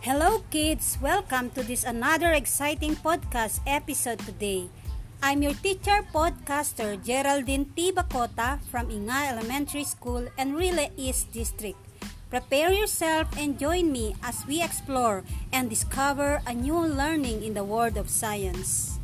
Hello kids, welcome to this another exciting podcast episode today. I'm your teacher podcaster Geraldine T. Bakota from Inga Elementary School and Rile East District. Prepare yourself and join me as we explore and discover a new learning in the world of science.